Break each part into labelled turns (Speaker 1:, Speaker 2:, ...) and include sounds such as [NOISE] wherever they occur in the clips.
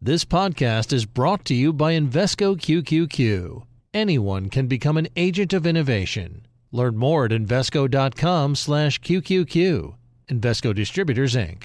Speaker 1: This podcast is brought to you by Invesco QQQ. Anyone can become an agent of innovation. Learn more at Invesco.com slash QQQ. Invesco Distributors, Inc.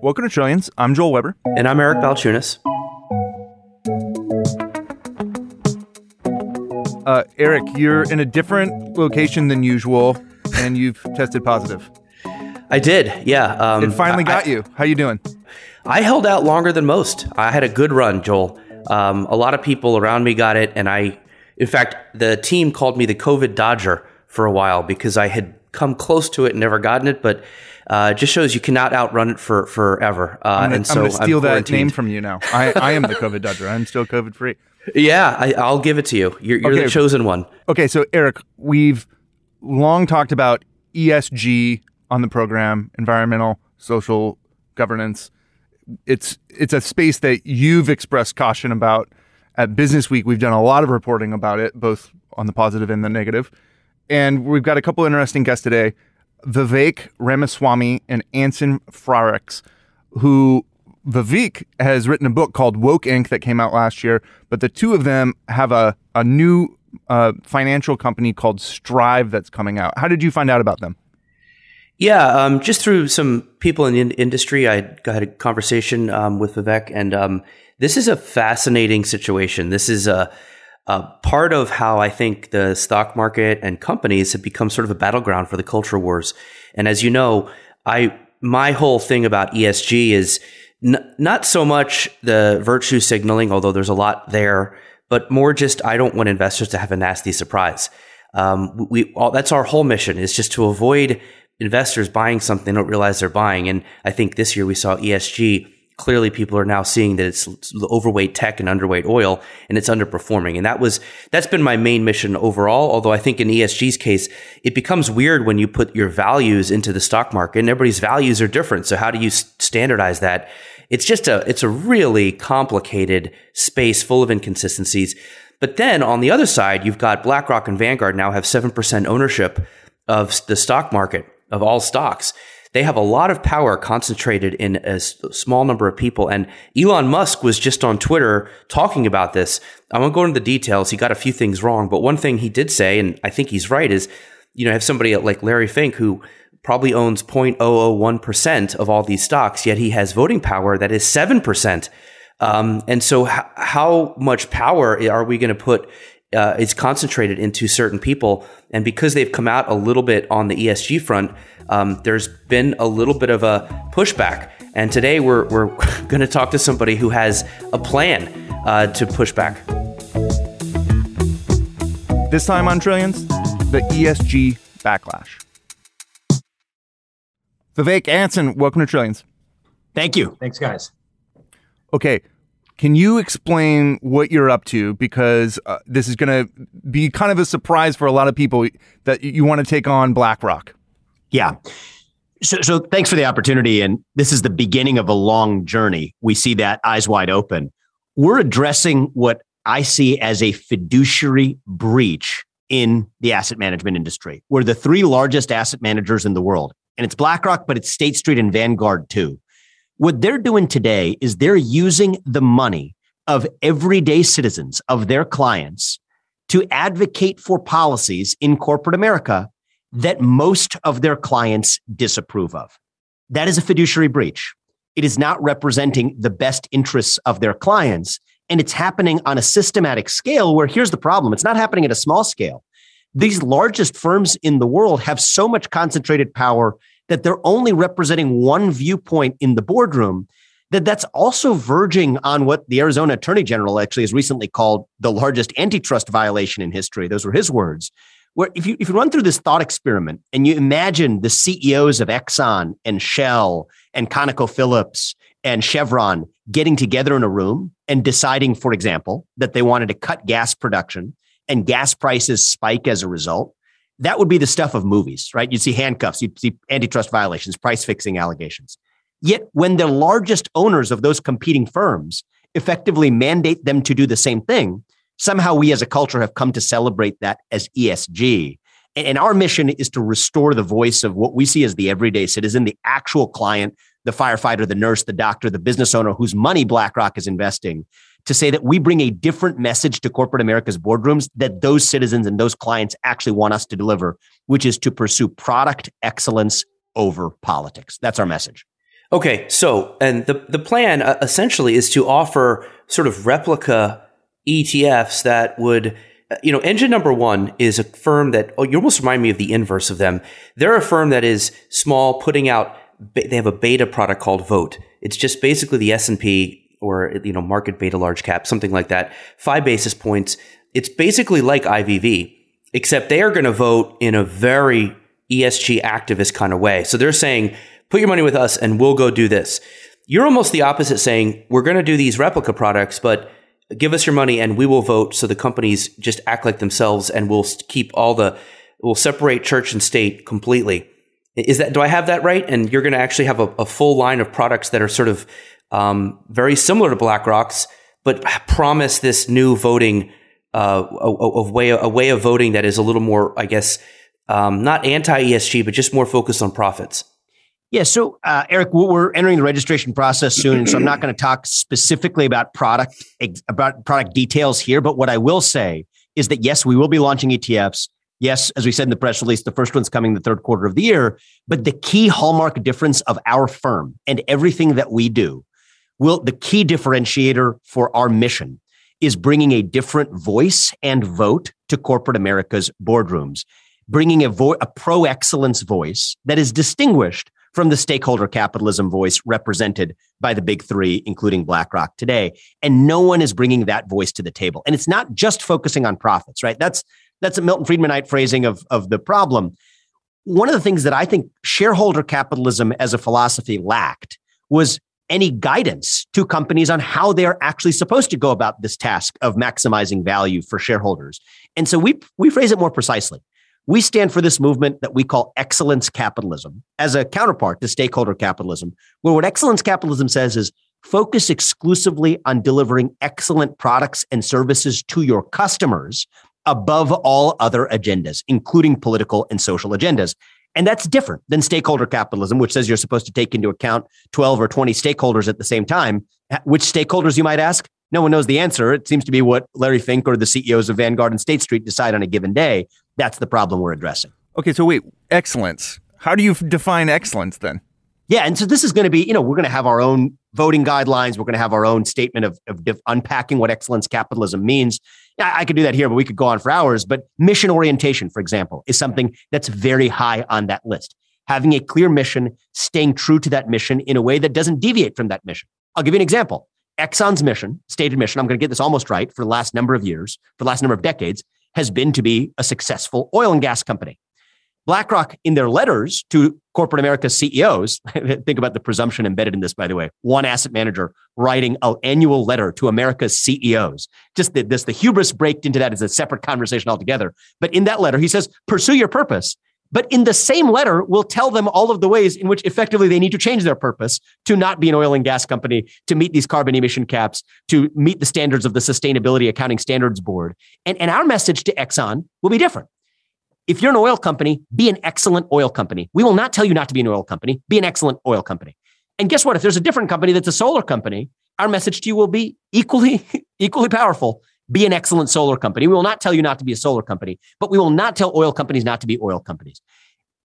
Speaker 2: Welcome to Trillions. I'm Joel Weber.
Speaker 3: And I'm Eric Balchunas.
Speaker 2: Uh, Eric, you're in a different location than usual, and you've tested positive.
Speaker 3: I did, yeah. Um,
Speaker 2: it finally got I, you. How you doing?
Speaker 3: I held out longer than most. I had a good run, Joel. Um, a lot of people around me got it, and I, in fact, the team called me the COVID Dodger for a while because I had come close to it and never gotten it, but uh, just shows you cannot outrun it for forever.
Speaker 2: Uh, I'm gonna, and so I'm going to steal that name from you now. I, I am the COVID dodger. I'm still COVID free.
Speaker 3: Yeah, I, will give it to you. You're, you're okay. the chosen one.
Speaker 2: Okay, so Eric, we've long talked about ESG on the program, environmental, social, governance. It's it's a space that you've expressed caution about. At Business Week, we've done a lot of reporting about it, both on the positive and the negative and we've got a couple interesting guests today Vivek Ramaswamy and Anson Frericks, who Vivek has written a book called Woke Inc. that came out last year, but the two of them have a, a new uh, financial company called Strive that's coming out. How did you find out about them?
Speaker 3: Yeah, um, just through some people in the in- industry, I had a conversation um, with Vivek, and um, this is a fascinating situation. This is a uh, part of how I think the stock market and companies have become sort of a battleground for the culture wars. And as you know, I my whole thing about ESG is n- not so much the virtue signaling, although there's a lot there, but more just I don't want investors to have a nasty surprise. Um, we all, that's our whole mission is just to avoid investors buying something they don't realize they're buying. And I think this year we saw ESG clearly people are now seeing that it's overweight tech and underweight oil and it's underperforming. And that was, that's been my main mission overall. Although I think in ESG's case, it becomes weird when you put your values into the stock market and everybody's values are different. So how do you standardize that? It's just a, it's a really complicated space full of inconsistencies. But then on the other side, you've got BlackRock and Vanguard now have 7% ownership of the stock market of all stocks. They have a lot of power concentrated in a small number of people. And Elon Musk was just on Twitter talking about this. I won't go into the details. He got a few things wrong, but one thing he did say, and I think he's right, is you know, have somebody like Larry Fink who probably owns 0.001% of all these stocks, yet he has voting power that is 7%. Um, and so, h- how much power are we going to put? Uh, concentrated into certain people, and because they've come out a little bit on the ESG front, um, there's been a little bit of a pushback. And today we're, we're [LAUGHS] going to talk to somebody who has a plan uh, to push back.
Speaker 2: This time on Trillions, the ESG backlash. Vivek Anson, welcome to Trillions.
Speaker 4: Thank you.
Speaker 5: Thanks, guys.
Speaker 2: Okay. Can you explain what you're up to? Because uh, this is going to be kind of a surprise for a lot of people that you want to take on BlackRock.
Speaker 4: Yeah. So, so thanks for the opportunity. And this is the beginning of a long journey. We see that eyes wide open. We're addressing what I see as a fiduciary breach in the asset management industry. We're the three largest asset managers in the world. And it's BlackRock, but it's State Street and Vanguard too. What they're doing today is they're using the money of everyday citizens, of their clients, to advocate for policies in corporate America that most of their clients disapprove of. That is a fiduciary breach. It is not representing the best interests of their clients. And it's happening on a systematic scale where here's the problem it's not happening at a small scale. These largest firms in the world have so much concentrated power that they're only representing one viewpoint in the boardroom that that's also verging on what the Arizona Attorney General actually has recently called the largest antitrust violation in history. Those were his words, where if you if you run through this thought experiment and you imagine the CEOs of Exxon and Shell and ConocoPhillips and Chevron getting together in a room and deciding, for example, that they wanted to cut gas production and gas prices spike as a result, that would be the stuff of movies, right? You'd see handcuffs, you'd see antitrust violations, price fixing allegations. Yet when the largest owners of those competing firms effectively mandate them to do the same thing, somehow we as a culture have come to celebrate that as ESG. And our mission is to restore the voice of what we see as the everyday citizen, the actual client, the firefighter, the nurse, the doctor, the business owner whose money BlackRock is investing, to say that we bring a different message to corporate America's boardrooms that those citizens and those clients actually want us to deliver, which is to pursue product excellence over politics. That's our message.
Speaker 3: Okay. So, and the, the plan uh, essentially is to offer sort of replica ETFs that would you know, engine number one is a firm that oh, you almost remind me of the inverse of them. They're a firm that is small, putting out. They have a beta product called Vote. It's just basically the S and P or you know market beta large cap, something like that. Five basis points. It's basically like IVV, except they are going to vote in a very ESG activist kind of way. So they're saying, put your money with us, and we'll go do this. You're almost the opposite, saying we're going to do these replica products, but give us your money and we will vote so the companies just act like themselves and we'll keep all the we'll separate church and state completely is that do i have that right and you're going to actually have a, a, full line of products that are sort of um, very similar to blackrock's but promise this new voting uh, a, a, way a way of voting that is a little more i guess um, not anti esg but just more focused on profits
Speaker 4: yeah. So, uh, Eric, we're entering the registration process soon, so I'm not going to talk specifically about product about product details here. But what I will say is that yes, we will be launching ETFs. Yes, as we said in the press release, the first one's coming the third quarter of the year. But the key hallmark difference of our firm and everything that we do will the key differentiator for our mission is bringing a different voice and vote to corporate America's boardrooms, bringing a, vo- a pro excellence voice that is distinguished from the stakeholder capitalism voice represented by the big three, including BlackRock today. And no one is bringing that voice to the table. And it's not just focusing on profits, right? That's that's a Milton Friedmanite phrasing of, of the problem. One of the things that I think shareholder capitalism as a philosophy lacked was any guidance to companies on how they are actually supposed to go about this task of maximizing value for shareholders. And so we we phrase it more precisely. We stand for this movement that we call excellence capitalism as a counterpart to stakeholder capitalism, where what excellence capitalism says is focus exclusively on delivering excellent products and services to your customers above all other agendas, including political and social agendas. And that's different than stakeholder capitalism, which says you're supposed to take into account 12 or 20 stakeholders at the same time. Which stakeholders, you might ask? No one knows the answer. It seems to be what Larry Fink or the CEOs of Vanguard and State Street decide on a given day. That's the problem we're addressing.
Speaker 2: Okay, so wait, excellence. How do you define excellence then?
Speaker 4: Yeah, and so this is going to be, you know, we're going to have our own voting guidelines. We're going to have our own statement of, of unpacking what excellence capitalism means. I, I could do that here, but we could go on for hours. But mission orientation, for example, is something that's very high on that list. Having a clear mission, staying true to that mission in a way that doesn't deviate from that mission. I'll give you an example. Exxon's mission, stated mission, I'm going to get this almost right for the last number of years, for the last number of decades, has been to be a successful oil and gas company. BlackRock, in their letters to corporate America's CEOs, [LAUGHS] think about the presumption embedded in this, by the way, one asset manager writing an annual letter to America's CEOs. Just the, this, the hubris baked into that is a separate conversation altogether. But in that letter, he says, pursue your purpose but in the same letter will tell them all of the ways in which effectively they need to change their purpose to not be an oil and gas company, to meet these carbon emission caps, to meet the standards of the Sustainability Accounting Standards Board. And, and our message to Exxon will be different. If you're an oil company, be an excellent oil company. We will not tell you not to be an oil company, be an excellent oil company. And guess what? If there's a different company that's a solar company, our message to you will be equally [LAUGHS] equally powerful be an excellent solar company. We will not tell you not to be a solar company, but we will not tell oil companies not to be oil companies.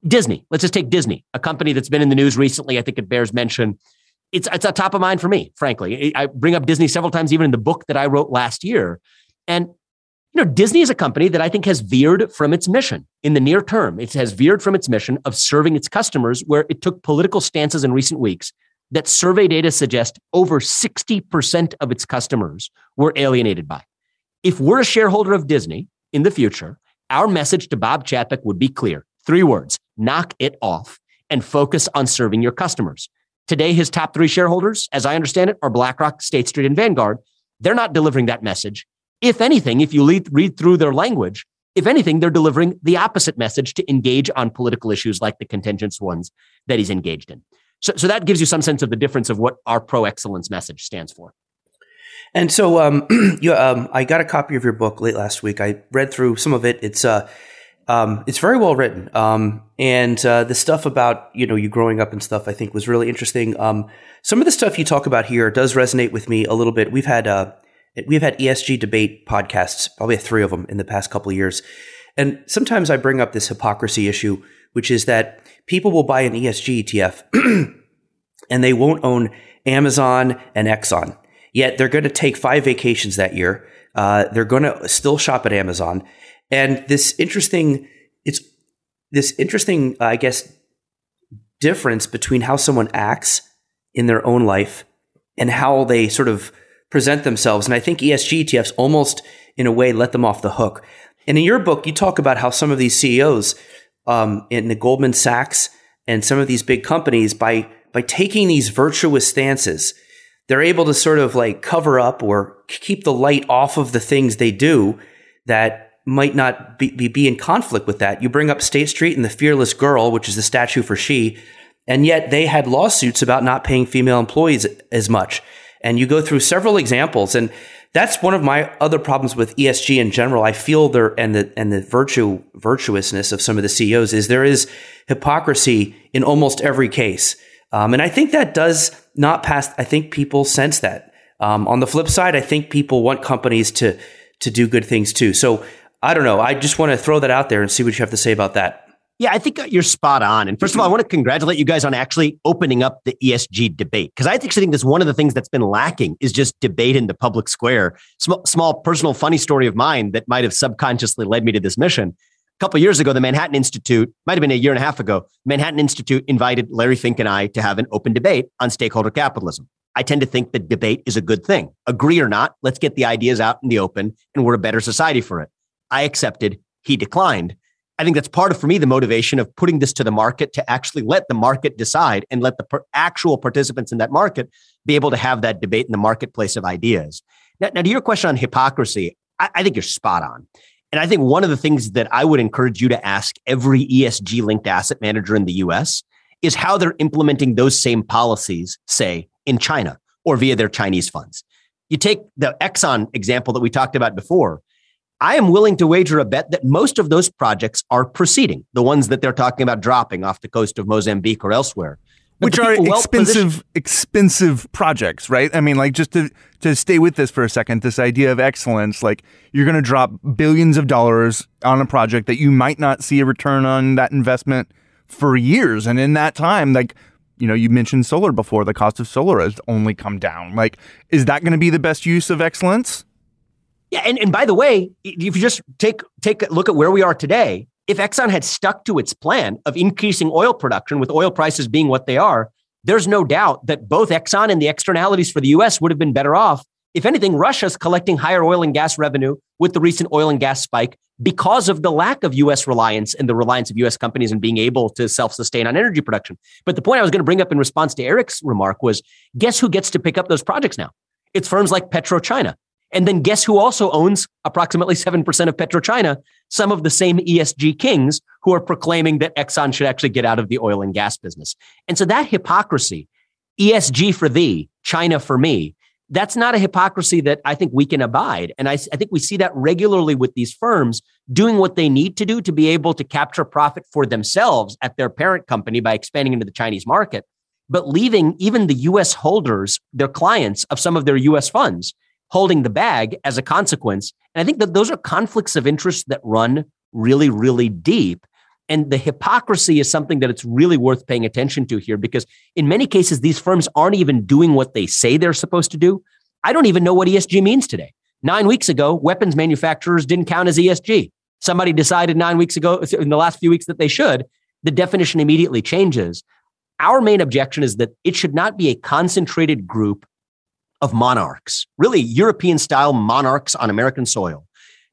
Speaker 4: Disney, let's just take Disney, a company that's been in the news recently. I think it bears mention. It's, it's a top of mind for me, frankly. I bring up Disney several times, even in the book that I wrote last year. And, you know, Disney is a company that I think has veered from its mission in the near term. It has veered from its mission of serving its customers, where it took political stances in recent weeks that survey data suggests over 60% of its customers were alienated by. If we're a shareholder of Disney in the future, our message to Bob Chapek would be clear three words knock it off and focus on serving your customers. Today, his top three shareholders, as I understand it, are BlackRock, State Street, and Vanguard. They're not delivering that message. If anything, if you read through their language, if anything, they're delivering the opposite message to engage on political issues like the contentious ones that he's engaged in. So, so that gives you some sense of the difference of what our pro excellence message stands for.
Speaker 3: And so, um, [CLEARS THROAT] you, um, I got a copy of your book late last week. I read through some of it. It's, uh, um, it's very well written. Um, and, uh, the stuff about, you know, you growing up and stuff, I think was really interesting. Um, some of the stuff you talk about here does resonate with me a little bit. We've had, uh, we've had ESG debate podcasts, probably three of them in the past couple of years. And sometimes I bring up this hypocrisy issue, which is that people will buy an ESG ETF [CLEARS THROAT] and they won't own Amazon and Exxon Yet they're going to take five vacations that year. Uh, they're going to still shop at Amazon. And this interesting, it's this interesting, I guess, difference between how someone acts in their own life and how they sort of present themselves. And I think ESG ETFs almost, in a way, let them off the hook. And in your book, you talk about how some of these CEOs um, in the Goldman Sachs and some of these big companies, by by taking these virtuous stances, they're able to sort of like cover up or keep the light off of the things they do that might not be, be, be in conflict with that. You bring up State Street and the Fearless Girl, which is the statue for she, and yet they had lawsuits about not paying female employees as much. And you go through several examples, and that's one of my other problems with ESG in general. I feel there and the and the virtue virtuousness of some of the CEOs is there is hypocrisy in almost every case. Um, and I think that does not pass. I think people sense that. Um, on the flip side, I think people want companies to to do good things too. So I don't know. I just want to throw that out there and see what you have to say about that.
Speaker 4: Yeah, I think uh, you're spot on. And first of all, I want to congratulate you guys on actually opening up the ESG debate because I actually think that's one of the things that's been lacking is just debate in the public square. Small, small personal funny story of mine that might have subconsciously led me to this mission couple years ago, the Manhattan Institute, might have been a year and a half ago, Manhattan Institute invited Larry Fink and I to have an open debate on stakeholder capitalism. I tend to think that debate is a good thing. Agree or not, let's get the ideas out in the open and we're a better society for it. I accepted, he declined. I think that's part of, for me, the motivation of putting this to the market to actually let the market decide and let the per- actual participants in that market be able to have that debate in the marketplace of ideas. Now, now to your question on hypocrisy, I, I think you're spot on. And I think one of the things that I would encourage you to ask every ESG linked asset manager in the US is how they're implementing those same policies, say, in China or via their Chinese funds. You take the Exxon example that we talked about before. I am willing to wager a bet that most of those projects are proceeding, the ones that they're talking about dropping off the coast of Mozambique or elsewhere
Speaker 2: which are expensive, expensive projects, right? I mean, like just to to stay with this for a second, this idea of excellence, like you're going to drop billions of dollars on a project that you might not see a return on that investment for years, and in that time, like you know, you mentioned solar before. The cost of solar has only come down. Like, is that going to be the best use of excellence?
Speaker 4: Yeah, and, and by the way, if you just take take a look at where we are today, if Exxon had stuck to its plan of increasing oil production with oil prices being what they are, there's no doubt that both Exxon and the externalities for the US would have been better off. If anything, Russia's collecting higher oil and gas revenue with the recent oil and gas spike because of the lack of US reliance and the reliance of US companies and being able to self sustain on energy production. But the point I was going to bring up in response to Eric's remark was guess who gets to pick up those projects now? It's firms like PetroChina. And then guess who also owns approximately 7% of PetroChina? some of the same ESG kings who are proclaiming that Exxon should actually get out of the oil and gas business. And so that hypocrisy, ESG for thee, China for me, that's not a hypocrisy that I think we can abide. And I, I, think we see that regularly with these firms doing what they need to do to be able to capture profit for themselves at their parent company by expanding into the Chinese market, but leaving even the US holders, their clients of some of their US funds, holding the bag as a consequence. And I think that those are conflicts of interest that run really, really deep. And the hypocrisy is something that it's really worth paying attention to here because in many cases, these firms aren't even doing what they say they're supposed to do. I don't even know what ESG means today. Nine weeks ago, weapons manufacturers didn't count as ESG. Somebody decided nine weeks ago, in the last few weeks, that they should. The definition immediately changes. Our main objection is that it should not be a concentrated group of monarchs, really European style monarchs on American soil,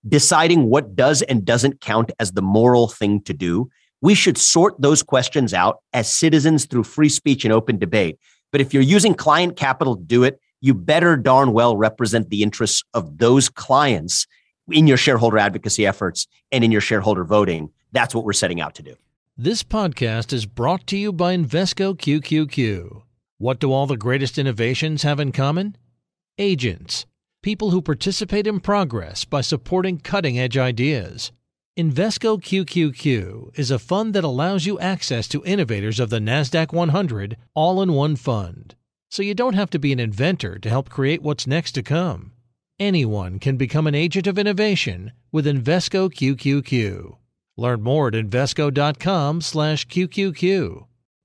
Speaker 4: deciding what does and doesn't count as the moral thing to do. We should sort those questions out as citizens through free speech and open debate. But if you're using client capital to do it, you better darn well represent the interests of those clients in your shareholder advocacy efforts and in your shareholder voting. That's what we're setting out to do.
Speaker 1: This podcast is brought to you by Invesco QQQ. What do all the greatest innovations have in common? agents, people who participate in progress by supporting cutting edge ideas. Invesco QQQ is a fund that allows you access to innovators of the NASDAQ 100 all in one fund, so you don't have to be an inventor to help create what's next to come. Anyone can become an agent of innovation with Invesco QQQ. Learn more at investcocom slash QQQ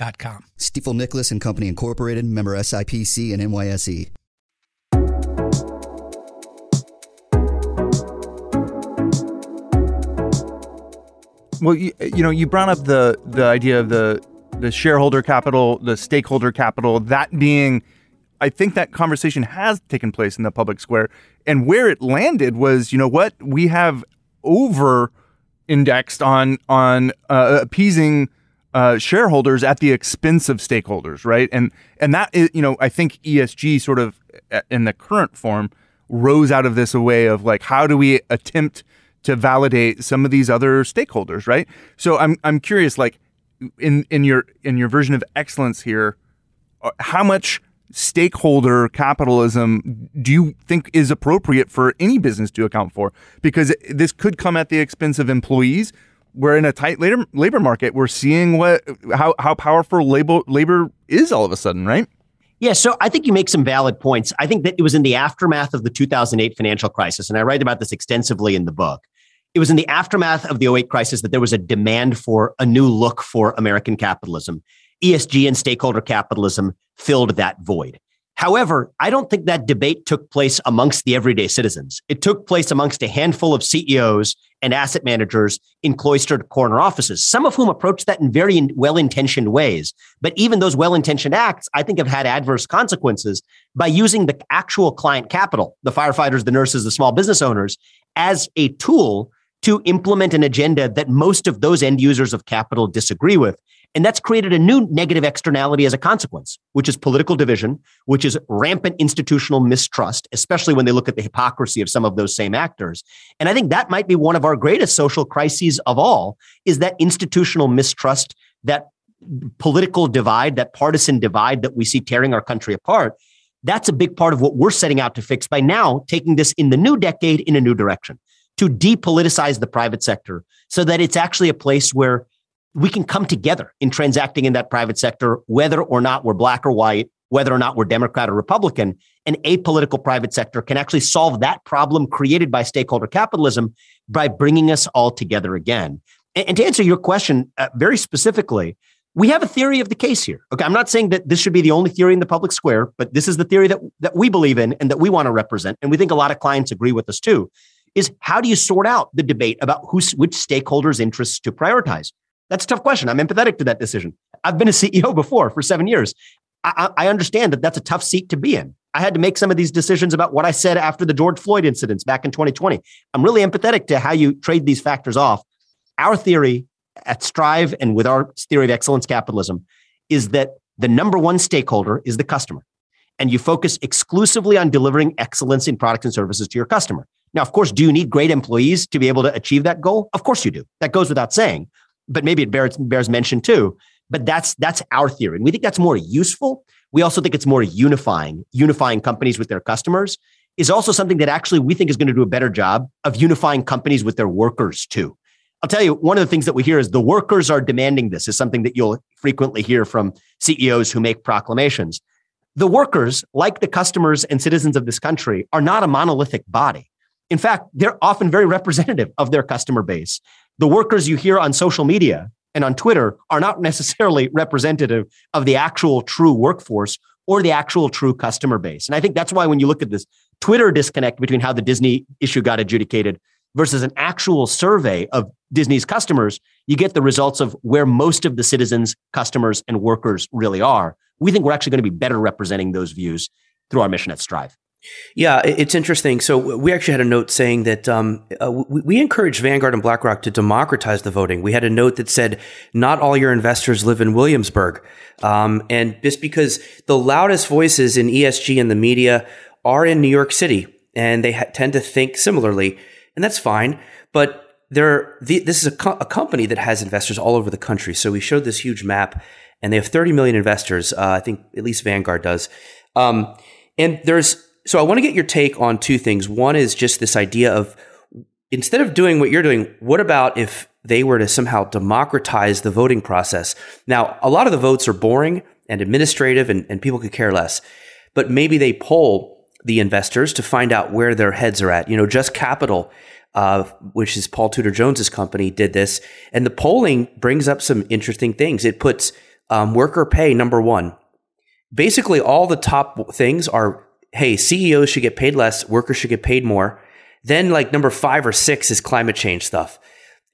Speaker 6: stifel.com. Stifel Nicolaus and Company Incorporated, member SIPC and NYSE.
Speaker 2: Well, you, you know, you brought up the the idea of the the shareholder capital, the stakeholder capital, that being I think that conversation has taken place in the public square and where it landed was, you know what, we have over indexed on on uh, appeasing uh, shareholders at the expense of stakeholders, right? And and that is, you know, I think ESG sort of uh, in the current form rose out of this a way of like how do we attempt to validate some of these other stakeholders, right? So I'm I'm curious, like in in your in your version of excellence here, uh, how much stakeholder capitalism do you think is appropriate for any business to account for? Because this could come at the expense of employees, we're in a tight labor labor market. We're seeing what how how powerful labor labor is all of a sudden, right?
Speaker 4: Yeah, so I think you make some valid points. I think that it was in the aftermath of the 2008 financial crisis, and I write about this extensively in the book. It was in the aftermath of the 08 crisis that there was a demand for a new look for American capitalism. ESG and stakeholder capitalism filled that void. However, I don't think that debate took place amongst the everyday citizens. It took place amongst a handful of CEOs and asset managers in cloistered corner offices, some of whom approached that in very well intentioned ways. But even those well intentioned acts, I think, have had adverse consequences by using the actual client capital, the firefighters, the nurses, the small business owners, as a tool to implement an agenda that most of those end users of capital disagree with. And that's created a new negative externality as a consequence, which is political division, which is rampant institutional mistrust, especially when they look at the hypocrisy of some of those same actors. And I think that might be one of our greatest social crises of all is that institutional mistrust, that political divide, that partisan divide that we see tearing our country apart. That's a big part of what we're setting out to fix by now taking this in the new decade in a new direction to depoliticize the private sector so that it's actually a place where we can come together in transacting in that private sector, whether or not we're black or white, whether or not we're Democrat or Republican. An apolitical private sector can actually solve that problem created by stakeholder capitalism by bringing us all together again. And, to answer your question uh, very specifically, we have a theory of the case here. Okay, I'm not saying that this should be the only theory in the public square, but this is the theory that, that we believe in and that we want to represent. And we think a lot of clients agree with us too. Is how do you sort out the debate about who's which stakeholders' interests to prioritize? That's a tough question. I'm empathetic to that decision. I've been a CEO [LAUGHS] before for seven years. I, I, understand that that's a tough seat to be in. I had to make some of these decisions about what I said after the George Floyd incidents back in 2020. I'm really empathetic to how you trade these factors off. Our theory at Strive and with our theory of excellence capitalism is that the number one stakeholder is the customer. And you focus exclusively on delivering excellence in products and services to your customer. Now, of course, do you need great employees to be able to achieve that goal? Of course you do. That goes without saying but maybe it bears, bears mention too. But that's that's our theory, and we think that's more useful. We also think it's more unifying, unifying companies with their customers is also something that actually we think is going to do a better job of unifying companies with their workers too. I'll tell you, one of the things that we hear is the workers are demanding this, is something that you'll frequently hear from CEOs who make proclamations. The workers, like the customers and citizens of this country, are not a monolithic body. In fact, they're often very representative of their customer base. The workers you hear on social media and on Twitter are not necessarily representative of the actual true workforce or the actual true customer base. And I think that's why when you look at this Twitter disconnect between how the Disney issue got adjudicated versus an actual survey of Disney's customers, you get the results of where most of the citizens, customers, and workers really are. We think we're actually going to be better representing those views through our mission at Strive.
Speaker 3: Yeah, it's interesting. So we actually had a note saying that um, uh, we, we Vanguard and BlackRock to democratize the voting. We had a note that said, "Not all your investors live in Williamsburg," um, and just because the loudest voices in ESG and the media are in New York City, and they ha- tend to think similarly, and that's fine. But there, this is a, co- a company that has investors all over the country. So we showed this huge map, and they have 30 million investors. Uh, I think at least Vanguard does, um, and there's so I want to get your take on two things. One is just this idea of instead of doing what you're doing, what about if they were to somehow democratize the voting process? Now, a lot of the votes are boring and administrative and, and people could care less, but maybe they poll the investors to find out where their heads are at. You know, Just Capital, uh, which is Paul Tudor Jones's company, did this. And the polling brings up some interesting things. It puts um, worker pay number one. Basically, all the top things are hey, CEOs should get paid less, workers should get paid more. Then, like, number five or six is climate change stuff.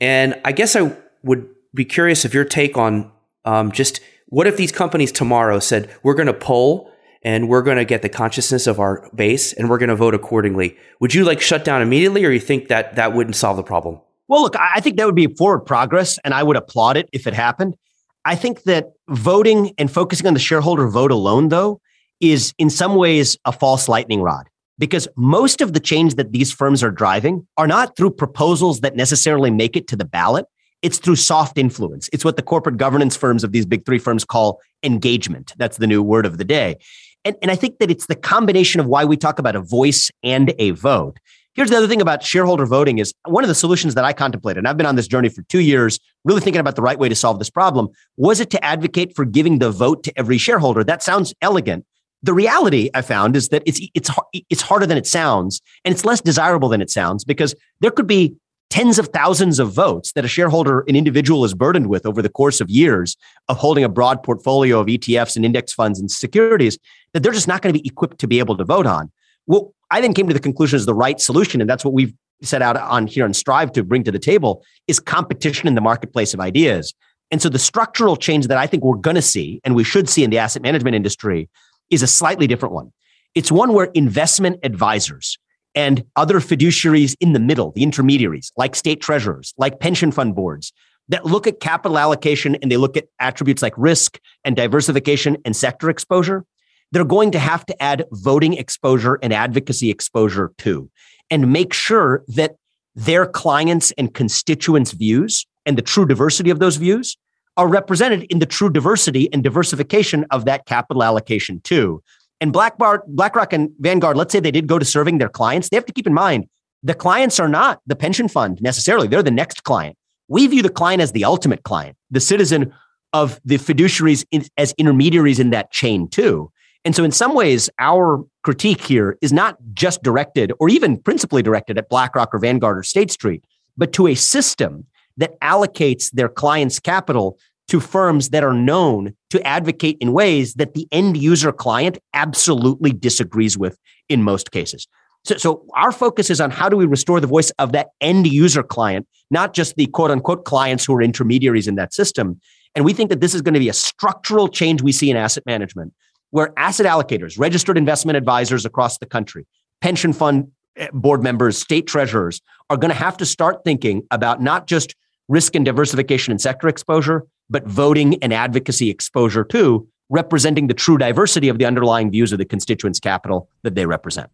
Speaker 3: And I guess I would be curious of your take on um, just what if these companies tomorrow said, we're going to poll and we're going to get the consciousness of our base and we're going to vote accordingly. Would you like shut down immediately or you think that that wouldn't solve the problem?
Speaker 4: Well, look, I think that would be forward progress and I would applaud it if it happened. I think that voting and focusing on the shareholder vote alone, though, is in some ways a false lightning rod because most of the change that these firms are driving are not through proposals that necessarily make it to the ballot. It's through soft influence. It's what the corporate governance firms of these big three firms call engagement. That's the new word of the day. And, and I think that it's the combination of why we talk about a voice and a vote. Here's the other thing about shareholder voting is one of the solutions that I contemplated, and I've been on this journey for two years, really thinking about the right way to solve this problem, was it to advocate for giving the vote to every shareholder? That sounds elegant, the reality I found is that it's it's it's harder than it sounds, and it's less desirable than it sounds because there could be tens of thousands of votes that a shareholder, an individual, is burdened with over the course of years of holding a broad portfolio of ETFs and index funds and securities that they're just not going to be equipped to be able to vote on. Well, I then came to the conclusion is the right solution, and that's what we've set out on here and strive to bring to the table is competition in the marketplace of ideas. And so the structural change that I think we're going to see and we should see in the asset management industry is a slightly different one. It's one where investment advisors and other fiduciaries in the middle, the intermediaries, like state treasurers, like pension fund boards, that look at capital allocation and they look at attributes like risk and diversification and sector exposure, they're going to have to add voting exposure and advocacy exposure too, and make sure that their clients and constituents' views and the true diversity of those views are represented in the true diversity and diversification of that capital allocation too. And Bar, BlackRock and Vanguard, let's say they did go to serving their clients, they have to keep in mind the clients are not the pension fund necessarily. They're the next client. We view the client as the ultimate client, the citizen of the fiduciaries in, as intermediaries in that chain too. And so, in some ways, our critique here is not just directed or even principally directed at BlackRock or Vanguard or State Street, but to a system that allocates their clients' capital to firms that are known to advocate in ways that the end user client absolutely disagrees with in most cases. So, so, our focus is on how do we restore the voice of that end user client, not just the quote unquote clients who are intermediaries in that system. And we think that this is going to be a structural change we see in asset management, where asset allocators, registered investment advisors across the country, pension fund eh, board members, state treasurers are going to have to start thinking about not just risk and diversification and sector exposure, but voting and advocacy exposure too, representing the true diversity of the underlying views of the constituents' capital that they represent.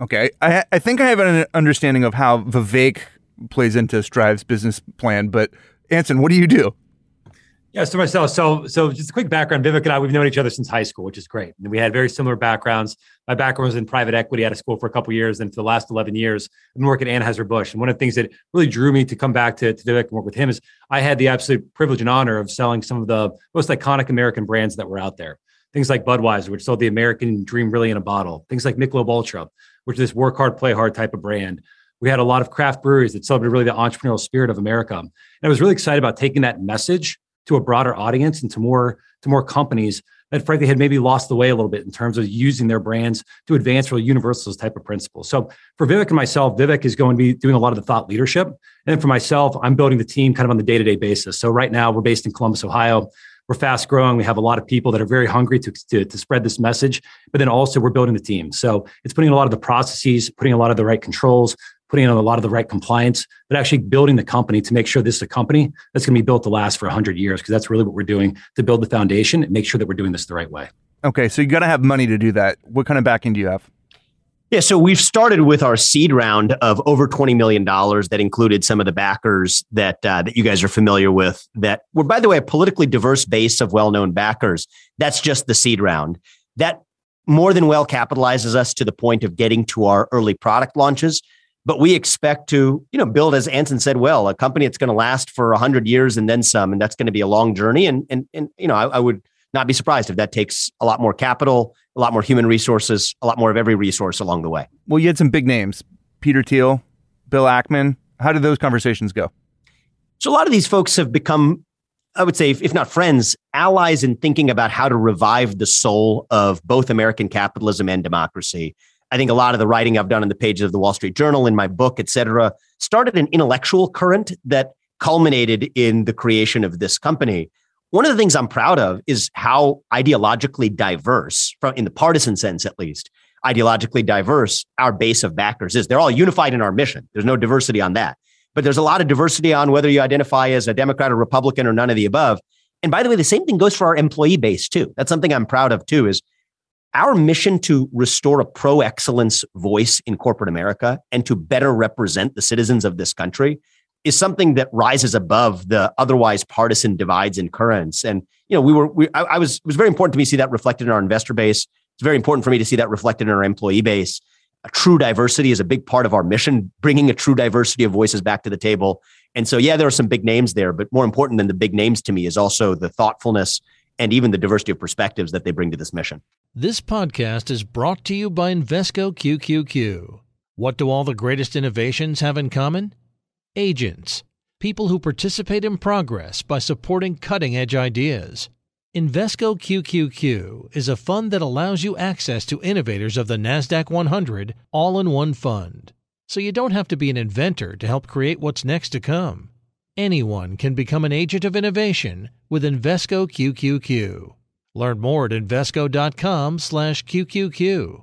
Speaker 2: Okay. I, I think I have an understanding of how Vivek plays into Strive's business plan, but Anson, what do you do?
Speaker 5: Yeah, so myself, so so just a quick background. Vivek and I, we've known each other since high school, which is great. And we had very similar backgrounds. My background was in private equity out of school for a couple years, and for the last eleven years, I've been working at Anheuser Busch. And one of the things that really drew me to come back to, to Vivek and work with him is I had the absolute privilege and honor of selling some of the most iconic American brands that were out there. Things like Budweiser, which sold the American dream really in a bottle. Things like Michelob Ultra, which is this work hard, play hard type of brand. We had a lot of craft breweries that celebrated really the entrepreneurial spirit of America. And I was really excited about taking that message to a broader audience and to more to more companies that frankly had maybe lost the way a little bit in terms of using their brands to advance real universalist type of principles. So for Vivek and myself, Vivek is going to be doing a lot of the thought leadership. And for myself, I'm building the team kind of on the day-to-day basis. So right now we're based in Columbus, Ohio. We're fast growing. We have a lot of people that are very hungry to, to, to spread this message, but then also we're building the team. So it's putting a lot of the processes, putting a lot of the right controls, putting in a lot of the right compliance, but actually building the company to make sure this is a company that's going to be built to last for 100 years, because that's really what we're doing to build the foundation and make sure that we're doing this the right way.
Speaker 2: Okay, so you got to have money to do that. What kind of backing do you have?
Speaker 4: Yeah, so we've started with our seed round of over twenty million dollars that included some of the backers that uh, that you guys are familiar with. That were, by the way, a politically diverse base of well-known backers. That's just the seed round. That more than well capitalizes us to the point of getting to our early product launches but we expect to, you know, build as Anson said, well, a company that's going to last for hundred years and then some, and that's going to be a long journey. And and and you know, I, I would not be surprised if that takes a lot more capital, a lot more human resources, a lot more of every resource along the way.
Speaker 2: Well, you had some big names, Peter Thiel, Bill Ackman. How did those conversations go?
Speaker 4: So a lot of these folks have become, I would say, if not friends, allies in thinking about how to revive the soul of both American capitalism and democracy. I think a lot of the writing I've done in the pages of the Wall Street Journal, in my book, et cetera, started an intellectual current that culminated in the creation of this company. One of the things I'm proud of is how ideologically diverse, from in the partisan sense at least, ideologically diverse our base of backers is. They're all unified in our mission. There's no diversity on that. But there's a lot of diversity on whether you identify as a Democrat or Republican or none of the above. And by the way, the same thing goes for our employee base too. That's something I'm proud of too is our mission to restore a pro excellence voice in corporate America and to better represent the citizens of this country is something that rises above the otherwise partisan divides and currents. And you know, we were we, I, I was it was very important to me to see that reflected in our investor base. It's very important for me to see that reflected in our employee base. A true diversity is a big part of our mission, bringing a true diversity of voices back to the table. And so, yeah, there are some big names there, but more important than the big names to me is also the thoughtfulness and even the diversity of perspectives that they bring to this mission.
Speaker 1: This podcast is brought to you by Invesco QQQ. What do all the greatest innovations have in common? Agents, people who participate in progress by supporting cutting edge ideas. Invesco QQQ is a fund that allows you access to innovators of the NASDAQ 100 all in one fund. So you don't have to be an inventor to help create what's next to come. Anyone can become an agent of innovation with Invesco QQQ. Learn more at Invesco.com slash QQQ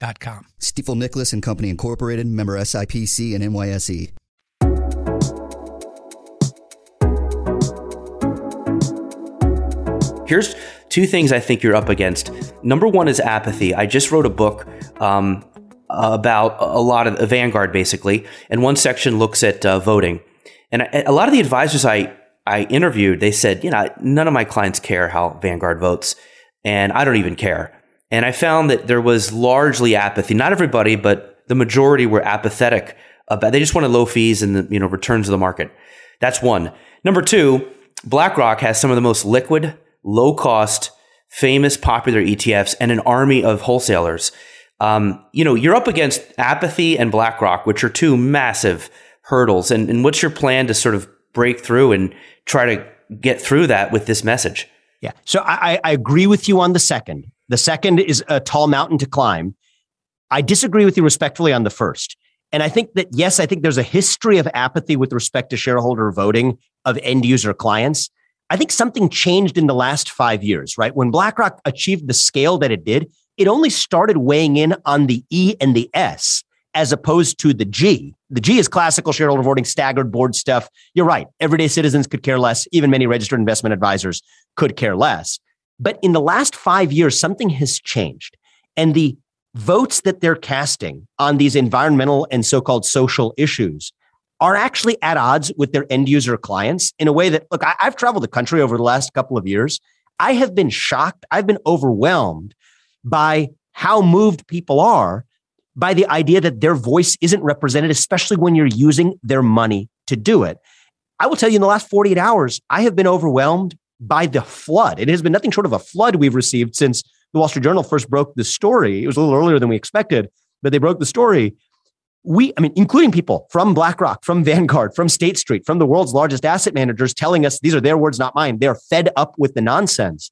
Speaker 5: stifel.com. Stifel Nicolaus and Company Incorporated, member SIPC and NYSE. Here's two things I think you're up against. Number one is apathy. I just wrote a book um, about a lot of a Vanguard, basically, and one section looks at uh, voting. And a lot of the advisors I I interviewed, they said, you know, none of my clients care how Vanguard votes, and I don't even care. And I found that there was largely apathy. Not everybody, but the majority were apathetic about they just wanted low fees and the you know returns of the market. That's one. Number two, BlackRock has some of the most liquid, low cost, famous, popular ETFs and an army of wholesalers. Um, you know, you're up against apathy and BlackRock, which are two massive hurdles. And, and what's your plan to sort of break through and try to get through that with this message? Yeah. So I, I agree with you on the second. The second is a tall mountain to climb. I disagree with you respectfully on the first. And I think that, yes, I think there's a history of apathy with respect to shareholder voting of end user clients. I think something changed in the last five years, right? When BlackRock achieved the scale that it did, it only started weighing in on the E and the S as opposed to the G. The G is classical shareholder voting, staggered board stuff. You're right. Everyday citizens could care less. Even many registered investment advisors could care less. But in the last five years, something has changed. And the votes that they're casting on these environmental and so called social issues are actually at odds with their end user clients in a way that, look, I, have traveled the country over the last couple of years. I have been shocked, I've been overwhelmed by how moved people are by the idea that their voice isn't represented, especially when you're using their money to do it. I will tell you in the last 48 hours, I have been overwhelmed by the flood. It has been nothing short of a flood we've received since the Wall Street Journal first broke the story. It was a little earlier than we expected, but they broke the story. We, I mean, including people from BlackRock, from Vanguard, from State Street, from the world's largest asset managers telling us these are their words, not mine. They're fed up with the nonsense.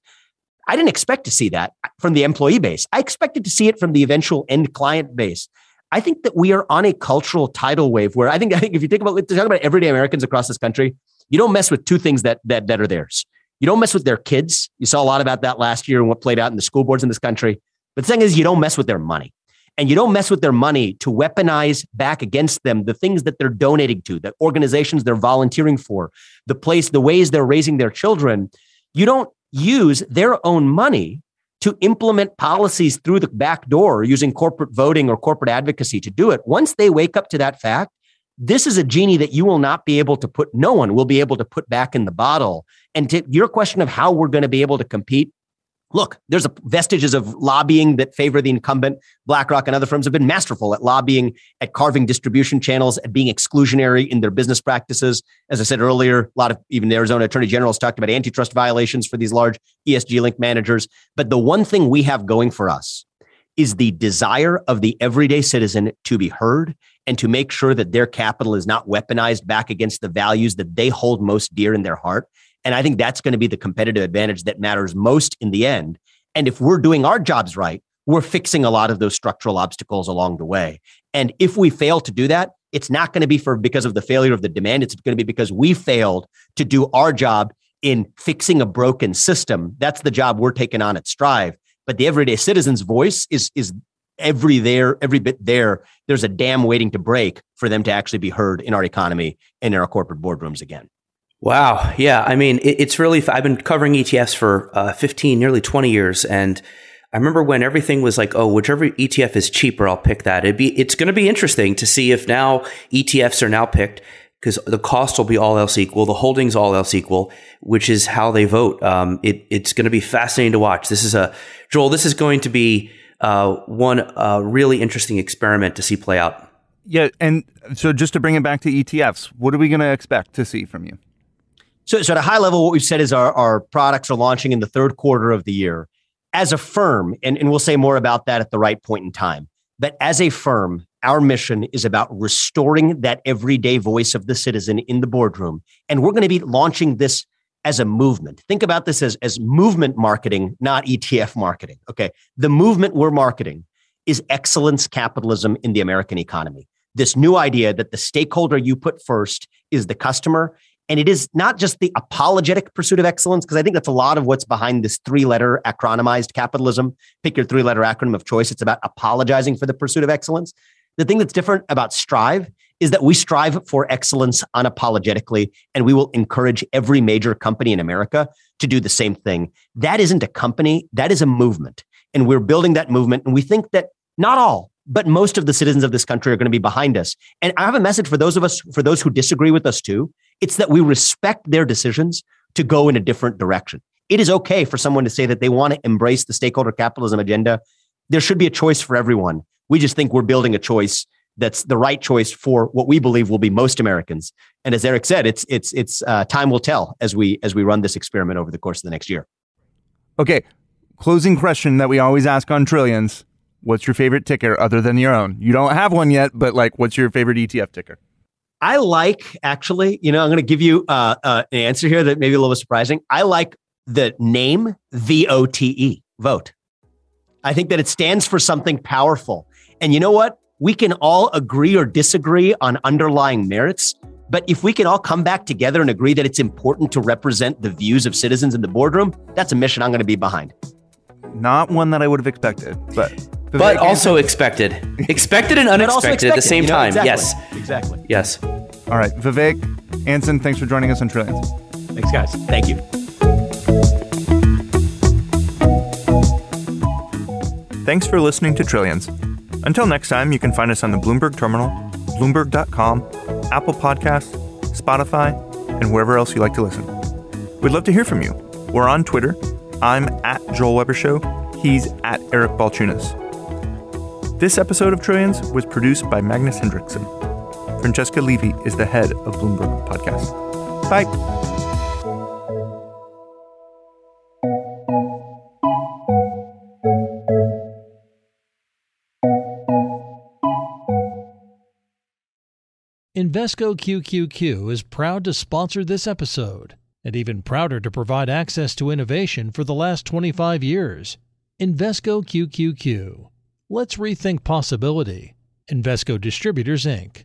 Speaker 5: I didn't expect to see that from the employee base. I expected to see it from the eventual end client base. I think that we are on a cultural tidal wave where I think, I think if you think about, talk about everyday Americans across this country, you don't mess with two things that, that, that are theirs you don't mess with their kids. You saw a lot about that last year and what played out in the school boards in this country. But the thing is, you don't mess with their money. And you don't mess with their money to weaponize back against them the things that they're donating to, the organizations they're volunteering for, the place, the ways they're raising their children. You don't use their own money to implement policies through the back door using corporate voting or corporate advocacy to do it. Once they wake up to that fact, this is a genie that you will not be able to put, no one will be able to put back in the bottle. And to your question of how we're going to be able to compete, look, there's a, vestiges of lobbying that favor the incumbent. BlackRock and other firms have been masterful at lobbying, at carving distribution channels, at being exclusionary in their business practices. As I said earlier, a lot of even the Arizona attorney generals talked about antitrust violations for these large ESG link managers. But the one thing we have going for us is the desire of the everyday citizen to be heard and to make sure that their capital is not weaponized back against the values that they hold most dear in their heart. And I think that's going to be the competitive advantage that matters most in the end. And if we're doing our jobs right, we're fixing a lot of those structural obstacles along the way. And if we fail to do that, it's not going to be for because of the failure of the demand. It's going to be because we failed to do our job in fixing a broken system. That's the job we're taking on at Strive but the everyday citizen's voice is is every there every bit there there's a dam waiting to break for them to actually be heard in our economy and in our corporate boardrooms again wow yeah i mean it, it's really i've been covering etfs for uh, 15 nearly 20 years and i remember when everything was like oh whichever etf is cheaper i'll pick that it'd be it's going to be interesting to see if now etfs are now picked because the cost will be all else equal, the holdings all else equal, which is how they vote. Um, it, it's going to be fascinating to watch. This is a Joel. This is going to be uh, one uh, really interesting experiment to see play out. Yeah, and so just to bring it back to ETFs, what are we going to expect to see from you? So, so at a high level, what we've said is our, our products are launching in the third quarter of the year. As a firm, and, and we'll say more about that at the right point in time, but as a firm, our mission is about restoring that everyday voice of the citizen in the boardroom. And we're going to be launching this as a movement. Think about this as, as movement marketing, not ETF marketing. Okay. The movement we're marketing is excellence capitalism in the American economy. This new idea that the stakeholder you put first is the customer. And it is not just the apologetic pursuit of excellence, because I think that's a lot of what's behind this three letter acronymized capitalism. Pick your three letter acronym of choice. It's about apologizing for the pursuit of excellence. The thing that's different about Strive is that we strive for excellence unapologetically, and we will encourage every major company in America to do the same thing. That isn't a company, that is a movement. And we're building that movement. And we think that not all, but most of the citizens of this country are going to be behind us. And I have a message for those of us, for those who disagree with us too. It's that we respect their decisions to go in a different direction. It is okay for someone to say that they want to embrace the stakeholder capitalism agenda. There should be a choice for everyone. We just think we're building a choice that's the right choice for what we believe will be most Americans. And as Eric said, it's it's it's uh, time will tell as we as we run this experiment over the course of the next year. Okay, closing question that we always ask on trillions: What's your favorite ticker other than your own? You don't have one yet, but like, what's your favorite ETF ticker? I like actually, you know, I'm going to give you uh, uh, an answer here that may be a little surprising. I like the name V O T E vote. I think that it stands for something powerful and you know what? We can all agree or disagree on underlying merits. But if we can all come back together and agree that it's important to represent the views of citizens in the boardroom, that's a mission I'm going to be behind. Not one that I would have expected, but. But, [LAUGHS] but also expected. expected and unexpected expected, at the same you know, time. Exactly. Yes. Exactly. Yes. All right. Vivek, Anson, thanks for joining us on Trillions. Thanks, guys. Thank you. Thanks for listening to Trillions. Until next time, you can find us on the Bloomberg Terminal, Bloomberg.com, Apple Podcasts, Spotify, and wherever else you like to listen. We'd love to hear from you. We're on Twitter. I'm at Joel Weber Show. He's at Eric Balchunas. This episode of Trillions was produced by Magnus Henriksson. Francesca Levy is the head of Bloomberg Podcast. Bye. Invesco QQQ is proud to sponsor this episode, and even prouder to provide access to innovation for the last 25 years. Invesco QQQ. Let's rethink possibility. Invesco Distributors, Inc.